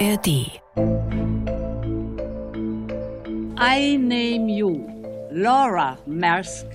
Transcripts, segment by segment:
ARD. I name you Laura Maersk.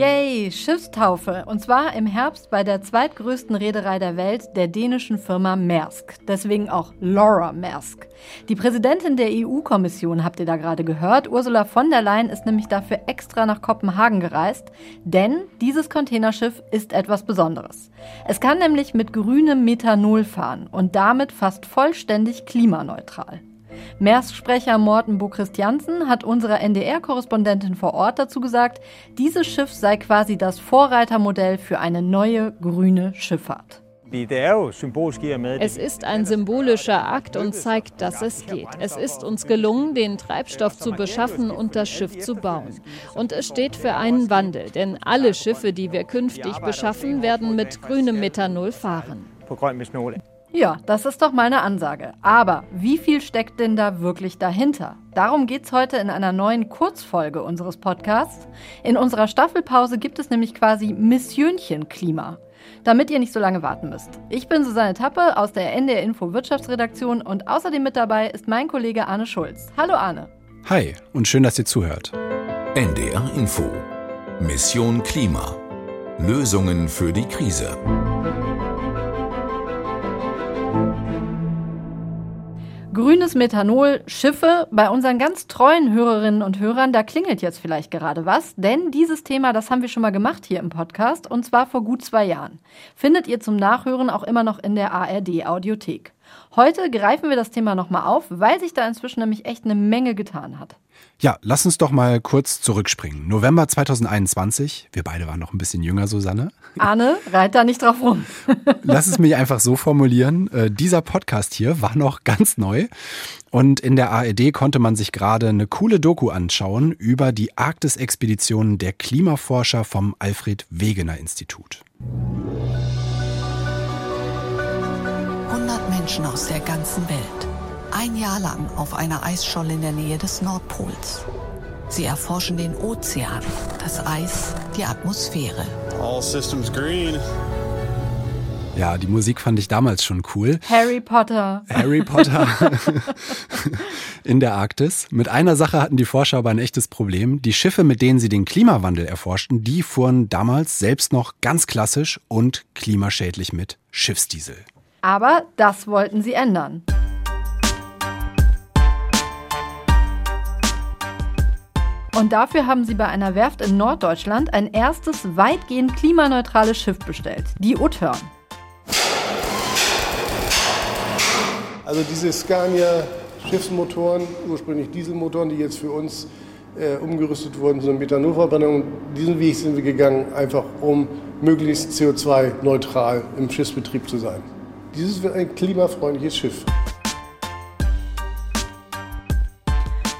Yay, Schiffstaufe. Und zwar im Herbst bei der zweitgrößten Reederei der Welt, der dänischen Firma Maersk. Deswegen auch Laura Maersk. Die Präsidentin der EU-Kommission habt ihr da gerade gehört. Ursula von der Leyen ist nämlich dafür extra nach Kopenhagen gereist. Denn dieses Containerschiff ist etwas Besonderes. Es kann nämlich mit grünem Methanol fahren und damit fast vollständig klimaneutral. Maersk-Sprecher Morten Bo Christiansen hat unserer NDR-Korrespondentin vor Ort dazu gesagt, dieses Schiff sei quasi das Vorreitermodell für eine neue grüne Schifffahrt. Es ist ein symbolischer Akt und zeigt, dass es geht. Es ist uns gelungen, den Treibstoff zu beschaffen und das Schiff zu bauen. Und es steht für einen Wandel, denn alle Schiffe, die wir künftig beschaffen, werden mit grünem Methanol fahren. Ja, das ist doch mal eine Ansage. Aber wie viel steckt denn da wirklich dahinter? Darum geht's heute in einer neuen Kurzfolge unseres Podcasts. In unserer Staffelpause gibt es nämlich quasi Missionchen Klima. Damit ihr nicht so lange warten müsst. Ich bin Susanne Tappe aus der NDR Info Wirtschaftsredaktion und außerdem mit dabei ist mein Kollege Arne Schulz. Hallo Arne. Hi und schön, dass ihr zuhört. NDR Info. Mission Klima. Lösungen für die Krise. Grünes Methanol, Schiffe, bei unseren ganz treuen Hörerinnen und Hörern, da klingelt jetzt vielleicht gerade was, denn dieses Thema, das haben wir schon mal gemacht hier im Podcast und zwar vor gut zwei Jahren. Findet ihr zum Nachhören auch immer noch in der ARD Audiothek. Heute greifen wir das Thema nochmal auf, weil sich da inzwischen nämlich echt eine Menge getan hat. Ja, lass uns doch mal kurz zurückspringen. November 2021, wir beide waren noch ein bisschen jünger, Susanne. Arne, reit da nicht drauf rum. lass es mich einfach so formulieren. Äh, dieser Podcast hier war noch ganz neu und in der ARD konnte man sich gerade eine coole Doku anschauen über die Arktis-Expeditionen der Klimaforscher vom Alfred Wegener Institut. 100 Menschen aus der ganzen Welt ein Jahr lang auf einer Eisscholle in der Nähe des Nordpols. Sie erforschen den Ozean, das Eis, die Atmosphäre. All systems green. Ja, die Musik fand ich damals schon cool. Harry Potter. Harry Potter in der Arktis. Mit einer Sache hatten die Forscher aber ein echtes Problem. Die Schiffe, mit denen sie den Klimawandel erforschten, die fuhren damals selbst noch ganz klassisch und klimaschädlich mit Schiffsdiesel. Aber das wollten sie ändern. Und dafür haben sie bei einer Werft in Norddeutschland ein erstes weitgehend klimaneutrales Schiff bestellt, die Uthörn. Also diese Scania Schiffsmotoren, ursprünglich Dieselmotoren, die jetzt für uns äh, umgerüstet wurden zur Methanolverbrennung. Diesen Weg sind wir gegangen, einfach um möglichst CO2-neutral im Schiffsbetrieb zu sein. Dieses wird ein klimafreundliches Schiff.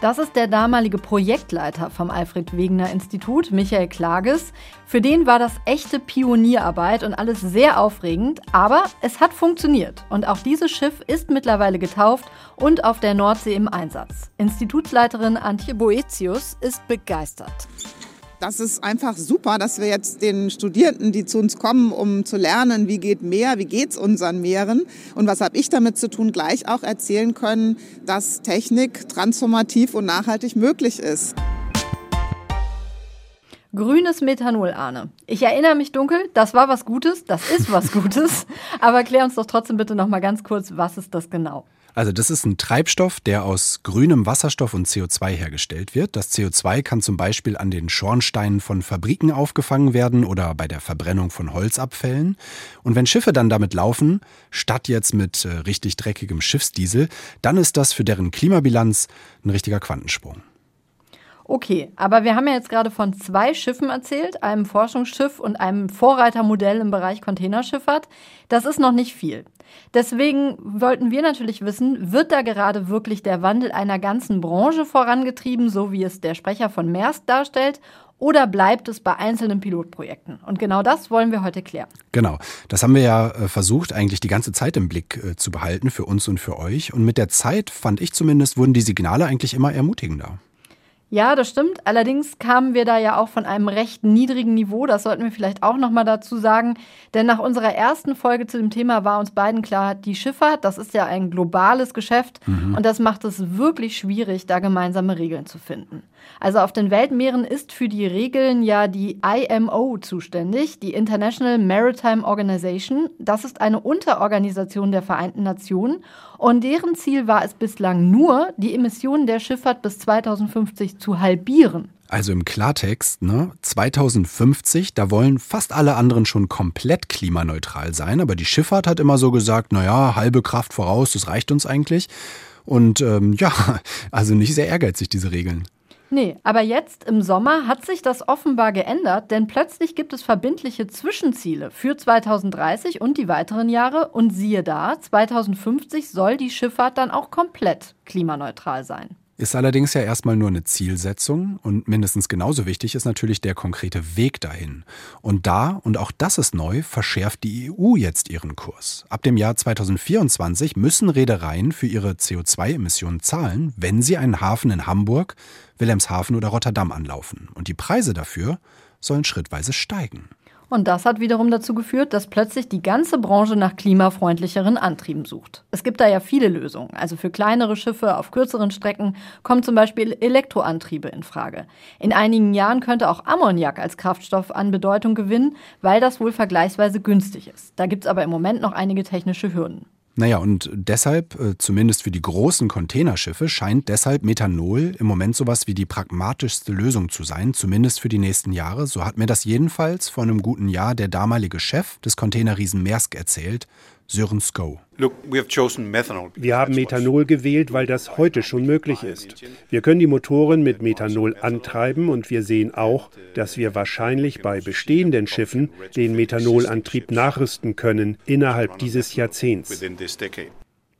Das ist der damalige Projektleiter vom Alfred Wegener Institut, Michael Klages. Für den war das echte Pionierarbeit und alles sehr aufregend, aber es hat funktioniert. Und auch dieses Schiff ist mittlerweile getauft und auf der Nordsee im Einsatz. Institutsleiterin Antje Boetius ist begeistert das ist einfach super, dass wir jetzt den Studierenden, die zu uns kommen, um zu lernen, wie geht Meer, wie geht's unseren Meeren und was habe ich damit zu tun, gleich auch erzählen können, dass Technik transformativ und nachhaltig möglich ist. Grünes Methanol, Arne. Ich erinnere mich dunkel, das war was Gutes, das ist was Gutes, aber klär uns doch trotzdem bitte noch mal ganz kurz, was ist das genau? Also das ist ein Treibstoff, der aus grünem Wasserstoff und CO2 hergestellt wird. Das CO2 kann zum Beispiel an den Schornsteinen von Fabriken aufgefangen werden oder bei der Verbrennung von Holzabfällen. Und wenn Schiffe dann damit laufen, statt jetzt mit äh, richtig dreckigem Schiffsdiesel, dann ist das für deren Klimabilanz ein richtiger Quantensprung. Okay, aber wir haben ja jetzt gerade von zwei Schiffen erzählt, einem Forschungsschiff und einem Vorreitermodell im Bereich Containerschifffahrt. Das ist noch nicht viel. Deswegen wollten wir natürlich wissen, wird da gerade wirklich der Wandel einer ganzen Branche vorangetrieben, so wie es der Sprecher von Maersk darstellt, oder bleibt es bei einzelnen Pilotprojekten? Und genau das wollen wir heute klären. Genau, das haben wir ja äh, versucht, eigentlich die ganze Zeit im Blick äh, zu behalten, für uns und für euch. Und mit der Zeit, fand ich zumindest, wurden die Signale eigentlich immer ermutigender. Ja, das stimmt. Allerdings kamen wir da ja auch von einem recht niedrigen Niveau. Das sollten wir vielleicht auch noch mal dazu sagen. Denn nach unserer ersten Folge zu dem Thema war uns beiden klar, die Schifffahrt, das ist ja ein globales Geschäft mhm. und das macht es wirklich schwierig, da gemeinsame Regeln zu finden. Also auf den Weltmeeren ist für die Regeln ja die IMO zuständig, die International Maritime Organization. Das ist eine Unterorganisation der Vereinten Nationen und deren Ziel war es bislang nur, die Emissionen der Schifffahrt bis 2050 zu halbieren. Also im Klartext, ne? 2050, da wollen fast alle anderen schon komplett klimaneutral sein, aber die Schifffahrt hat immer so gesagt, naja, halbe Kraft voraus, das reicht uns eigentlich. Und ähm, ja, also nicht sehr ehrgeizig, diese Regeln. Nee, aber jetzt im Sommer hat sich das offenbar geändert, denn plötzlich gibt es verbindliche Zwischenziele für 2030 und die weiteren Jahre. Und siehe da, 2050 soll die Schifffahrt dann auch komplett klimaneutral sein. Ist allerdings ja erstmal nur eine Zielsetzung und mindestens genauso wichtig ist natürlich der konkrete Weg dahin. Und da, und auch das ist neu, verschärft die EU jetzt ihren Kurs. Ab dem Jahr 2024 müssen Reedereien für ihre CO2-Emissionen zahlen, wenn sie einen Hafen in Hamburg, Wilhelmshaven oder Rotterdam anlaufen. Und die Preise dafür sollen schrittweise steigen. Und das hat wiederum dazu geführt, dass plötzlich die ganze Branche nach klimafreundlicheren Antrieben sucht. Es gibt da ja viele Lösungen. Also für kleinere Schiffe auf kürzeren Strecken kommen zum Beispiel Elektroantriebe in Frage. In einigen Jahren könnte auch Ammoniak als Kraftstoff an Bedeutung gewinnen, weil das wohl vergleichsweise günstig ist. Da gibt es aber im Moment noch einige technische Hürden. Naja, und deshalb, äh, zumindest für die großen Containerschiffe, scheint deshalb Methanol im Moment sowas wie die pragmatischste Lösung zu sein, zumindest für die nächsten Jahre. So hat mir das jedenfalls vor einem guten Jahr der damalige Chef des Containerriesen Maersk erzählt, Sören Skow. Wir haben Methanol gewählt, weil das heute schon möglich ist. Wir können die Motoren mit Methanol antreiben und wir sehen auch, dass wir wahrscheinlich bei bestehenden Schiffen den Methanolantrieb nachrüsten können innerhalb dieses Jahrzehnts.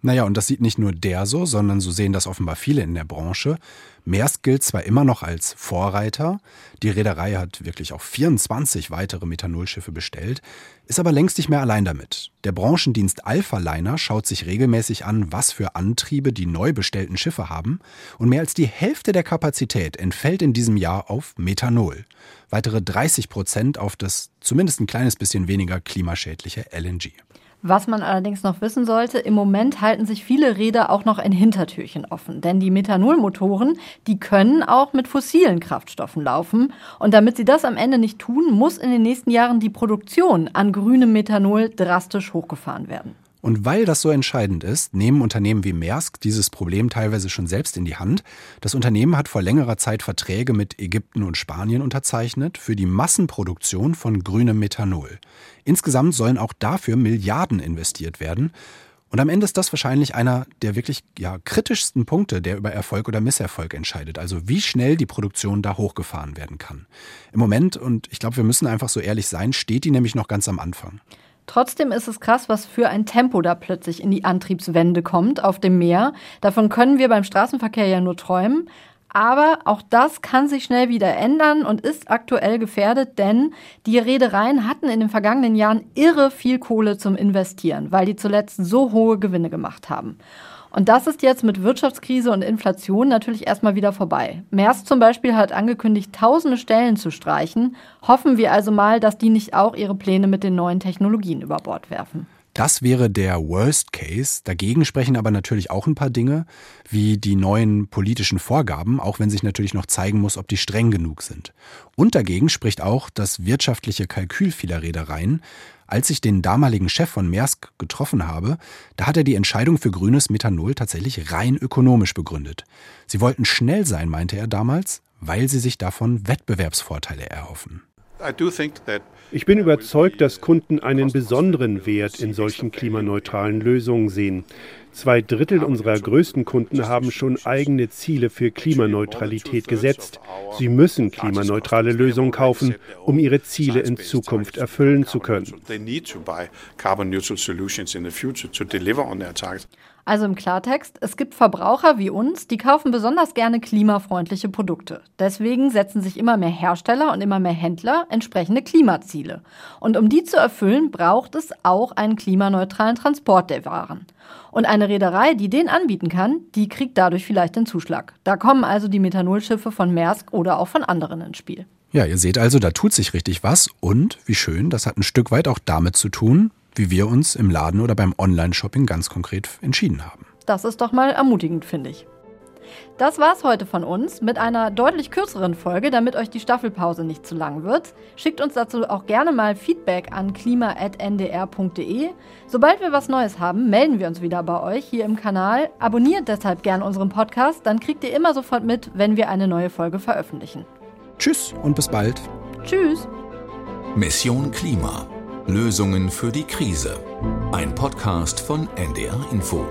Naja, und das sieht nicht nur der so, sondern so sehen das offenbar viele in der Branche. Maersk gilt zwar immer noch als Vorreiter, die Reederei hat wirklich auch 24 weitere Methanolschiffe bestellt, ist aber längst nicht mehr allein damit. Der Branchendienst Alpha Liner schaut sich regelmäßig an, was für Antriebe die neu bestellten Schiffe haben, und mehr als die Hälfte der Kapazität entfällt in diesem Jahr auf Methanol. Weitere 30 Prozent auf das zumindest ein kleines bisschen weniger klimaschädliche LNG. Was man allerdings noch wissen sollte, im Moment halten sich viele Räder auch noch ein Hintertürchen offen. Denn die Methanolmotoren, die können auch mit fossilen Kraftstoffen laufen. Und damit sie das am Ende nicht tun, muss in den nächsten Jahren die Produktion an grünem Methanol drastisch hochgefahren werden. Und weil das so entscheidend ist, nehmen Unternehmen wie Maersk dieses Problem teilweise schon selbst in die Hand. Das Unternehmen hat vor längerer Zeit Verträge mit Ägypten und Spanien unterzeichnet für die Massenproduktion von grünem Methanol. Insgesamt sollen auch dafür Milliarden investiert werden. Und am Ende ist das wahrscheinlich einer der wirklich ja, kritischsten Punkte, der über Erfolg oder Misserfolg entscheidet. Also wie schnell die Produktion da hochgefahren werden kann. Im Moment, und ich glaube, wir müssen einfach so ehrlich sein, steht die nämlich noch ganz am Anfang. Trotzdem ist es krass, was für ein Tempo da plötzlich in die Antriebswende kommt auf dem Meer. Davon können wir beim Straßenverkehr ja nur träumen. Aber auch das kann sich schnell wieder ändern und ist aktuell gefährdet, denn die Reedereien hatten in den vergangenen Jahren irre viel Kohle zum Investieren, weil die zuletzt so hohe Gewinne gemacht haben. Und das ist jetzt mit Wirtschaftskrise und Inflation natürlich erstmal wieder vorbei. Maersk zum Beispiel hat angekündigt, tausende Stellen zu streichen. Hoffen wir also mal, dass die nicht auch ihre Pläne mit den neuen Technologien über Bord werfen. Das wäre der Worst Case. Dagegen sprechen aber natürlich auch ein paar Dinge, wie die neuen politischen Vorgaben, auch wenn sich natürlich noch zeigen muss, ob die streng genug sind. Und dagegen spricht auch das wirtschaftliche Kalkül vieler Reedereien. Als ich den damaligen Chef von Maersk getroffen habe, da hat er die Entscheidung für grünes Methanol tatsächlich rein ökonomisch begründet. Sie wollten schnell sein, meinte er damals, weil sie sich davon Wettbewerbsvorteile erhoffen. Ich bin überzeugt, dass Kunden einen besonderen Wert in solchen klimaneutralen Lösungen sehen. Zwei Drittel unserer größten Kunden haben schon eigene Ziele für Klimaneutralität gesetzt. Sie müssen klimaneutrale Lösungen kaufen, um ihre Ziele in Zukunft erfüllen zu können. Also im Klartext, es gibt Verbraucher wie uns, die kaufen besonders gerne klimafreundliche Produkte. Deswegen setzen sich immer mehr Hersteller und immer mehr Händler entsprechende Klimaziele. Und um die zu erfüllen, braucht es auch einen klimaneutralen Transport der Waren. Und eine Reederei, die den anbieten kann, die kriegt dadurch vielleicht den Zuschlag. Da kommen also die Methanolschiffe von Maersk oder auch von anderen ins Spiel. Ja, ihr seht also, da tut sich richtig was und, wie schön, das hat ein Stück weit auch damit zu tun, wie wir uns im Laden oder beim Online-Shopping ganz konkret entschieden haben. Das ist doch mal ermutigend, finde ich. Das war's heute von uns mit einer deutlich kürzeren Folge, damit euch die Staffelpause nicht zu lang wird. Schickt uns dazu auch gerne mal Feedback an klima.ndr.de. Sobald wir was Neues haben, melden wir uns wieder bei euch hier im Kanal. Abonniert deshalb gerne unseren Podcast, dann kriegt ihr immer sofort mit, wenn wir eine neue Folge veröffentlichen. Tschüss und bis bald. Tschüss. Mission Klima. Lösungen für die Krise. Ein Podcast von NDR Info.